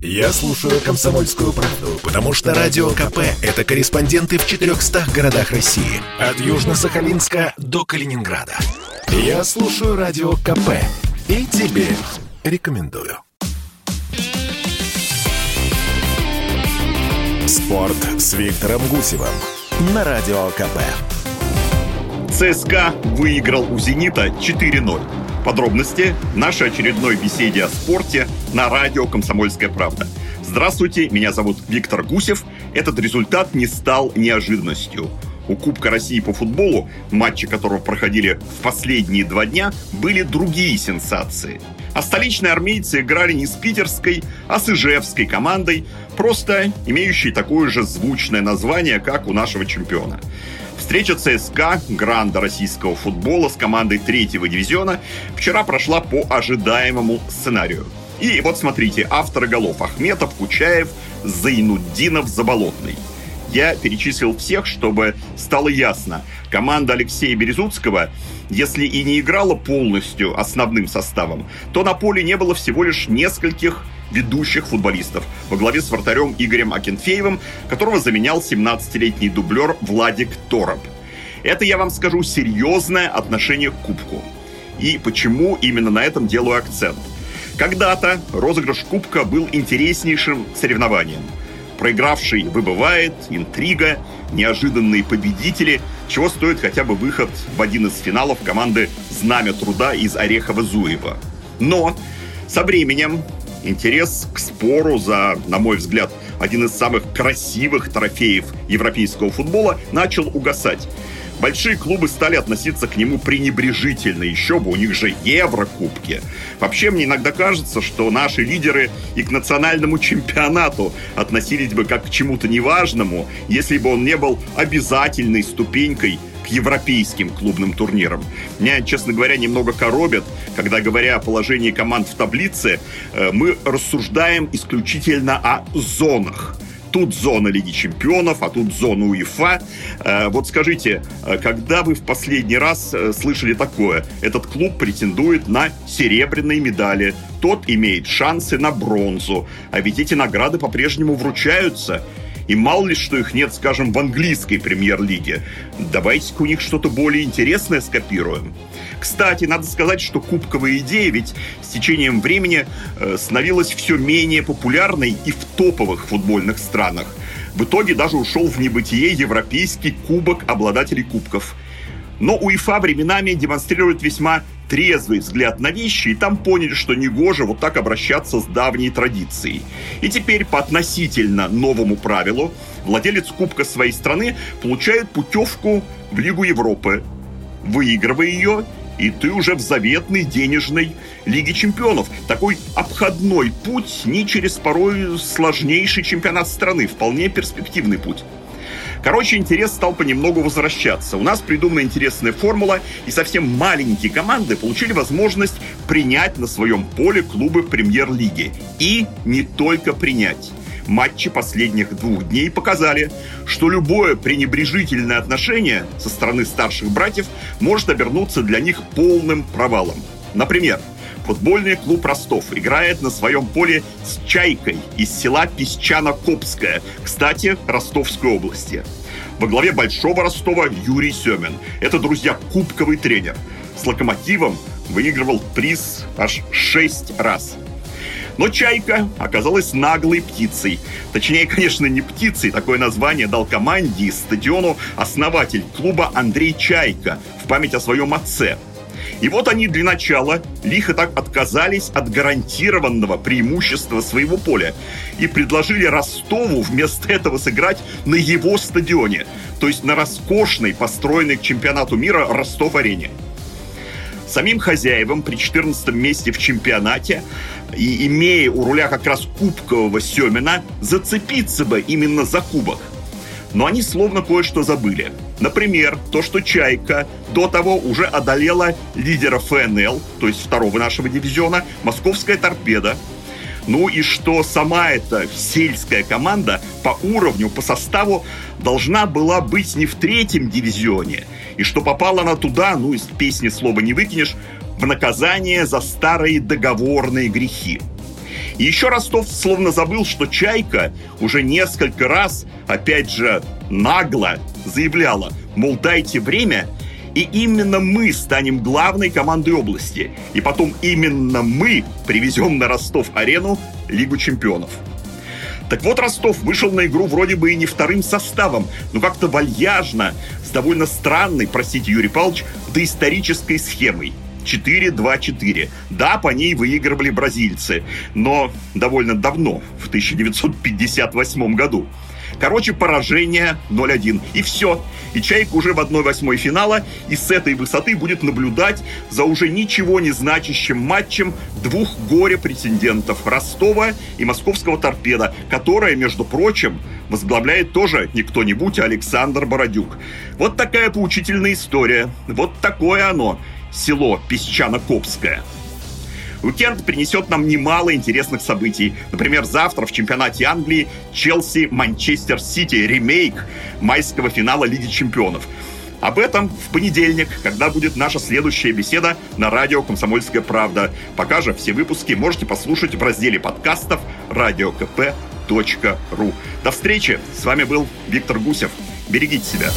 Я слушаю «Комсомольскую правду», потому что «Радио КП» — это корреспонденты в 400 городах России. От Южно-Сахалинска до Калининграда. Я слушаю «Радио КП» и тебе рекомендую. Спорт с Виктором Гусевым на Радио КП. ЦСКА выиграл у «Зенита» 4-0. Подробности в нашей очередной беседе о спорте на радио «Комсомольская правда». Здравствуйте, меня зовут Виктор Гусев. Этот результат не стал неожиданностью. У Кубка России по футболу, матчи которого проходили в последние два дня, были другие сенсации. А столичные армейцы играли не с питерской, а с ижевской командой, просто имеющей такое же звучное название, как у нашего чемпиона. Встреча ЦСКА, гранда российского футбола с командой третьего дивизиона, вчера прошла по ожидаемому сценарию. И вот смотрите, авторы голов Ахметов, Кучаев, Зайнуддинов, Заболотный. Я перечислил всех, чтобы стало ясно. Команда Алексея Березутского, если и не играла полностью основным составом, то на поле не было всего лишь нескольких ведущих футболистов во главе с вратарем Игорем Акинфеевым, которого заменял 17-летний дублер Владик Тороп. Это, я вам скажу, серьезное отношение к Кубку. И почему именно на этом делаю акцент. Когда-то розыгрыш Кубка был интереснейшим соревнованием. Проигравший выбывает, интрига, неожиданные победители, чего стоит хотя бы выход в один из финалов команды «Знамя труда» из Орехова-Зуева. Но со временем интерес к спору за, на мой взгляд, один из самых красивых трофеев европейского футбола начал угасать. Большие клубы стали относиться к нему пренебрежительно. Еще бы, у них же Еврокубки. Вообще, мне иногда кажется, что наши лидеры и к национальному чемпионату относились бы как к чему-то неважному, если бы он не был обязательной ступенькой к европейским клубным турнирам. Меня, честно говоря, немного коробят, когда, говоря о положении команд в таблице, э, мы рассуждаем исключительно о зонах тут зона Лиги Чемпионов, а тут зона УЕФА. Э, вот скажите, э, когда вы в последний раз слышали такое? Этот клуб претендует на серебряные медали, тот имеет шансы на бронзу, а ведь эти награды по-прежнему вручаются. И мало ли, что их нет, скажем, в английской премьер-лиге. Давайте-ка у них что-то более интересное скопируем. Кстати, надо сказать, что кубковая идея ведь с течением времени э, становилась все менее популярной и в топовых футбольных странах. В итоге даже ушел в небытие европейский кубок обладателей кубков. Но УЕФА временами демонстрирует весьма трезвый взгляд на вещи, и там поняли, что негоже вот так обращаться с давней традицией. И теперь по относительно новому правилу владелец Кубка своей страны получает путевку в Лигу Европы. Выигрывая ее, и ты уже в заветной денежной Лиге Чемпионов. Такой обходной путь не через порой сложнейший чемпионат страны, вполне перспективный путь. Короче, интерес стал понемногу возвращаться. У нас придумана интересная формула, и совсем маленькие команды получили возможность принять на своем поле клубы премьер-лиги. И не только принять матчи последних двух дней показали, что любое пренебрежительное отношение со стороны старших братьев может обернуться для них полным провалом. Например, футбольный клуб Ростов играет на своем поле с «Чайкой» из села Песчано-Копское, кстати, Ростовской области. Во главе Большого Ростова Юрий Семин. Это, друзья, кубковый тренер. С «Локомотивом» выигрывал приз аж шесть раз. Но «Чайка» оказалась наглой птицей. Точнее, конечно, не птицей. Такое название дал команде и стадиону основатель клуба Андрей Чайка в память о своем отце – и вот они для начала лихо так отказались от гарантированного преимущества своего поля и предложили Ростову вместо этого сыграть на его стадионе, то есть на роскошной, построенной к чемпионату мира Ростов-арене. Самим хозяевам при 14 месте в чемпионате и имея у руля как раз кубкового Семина, зацепиться бы именно за кубок – но они словно кое-что забыли. Например, то, что «Чайка» до того уже одолела лидера ФНЛ, то есть второго нашего дивизиона, московская «Торпеда», ну и что сама эта сельская команда по уровню, по составу должна была быть не в третьем дивизионе. И что попала она туда, ну из песни слова не выкинешь, в наказание за старые договорные грехи. И еще Ростов словно забыл, что «Чайка» уже несколько раз, опять же, нагло заявляла, мол, дайте время, и именно мы станем главной командой области. И потом именно мы привезем на Ростов-арену Лигу чемпионов. Так вот, Ростов вышел на игру вроде бы и не вторым составом, но как-то вальяжно, с довольно странной, простите, Юрий Павлович, доисторической схемой. 4-2-4. Да, по ней выигрывали бразильцы, но довольно давно, в 1958 году. Короче, поражение 0-1. И все. И Чайка уже в 1-8 финала и с этой высоты будет наблюдать за уже ничего не значащим матчем двух горе-претендентов Ростова и московского торпеда, которое, между прочим, возглавляет тоже не кто-нибудь, а Александр Бородюк. Вот такая поучительная история. Вот такое оно, село Песчанокопское. Уикенд принесет нам немало интересных событий. Например, завтра в чемпионате Англии Челси-Манчестер Сити ремейк майского финала Лиги чемпионов. Об этом в понедельник, когда будет наша следующая беседа на радио «Комсомольская правда». Пока же все выпуски можете послушать в разделе подкастов radiokp.ru. До встречи! С вами был Виктор Гусев. Берегите себя.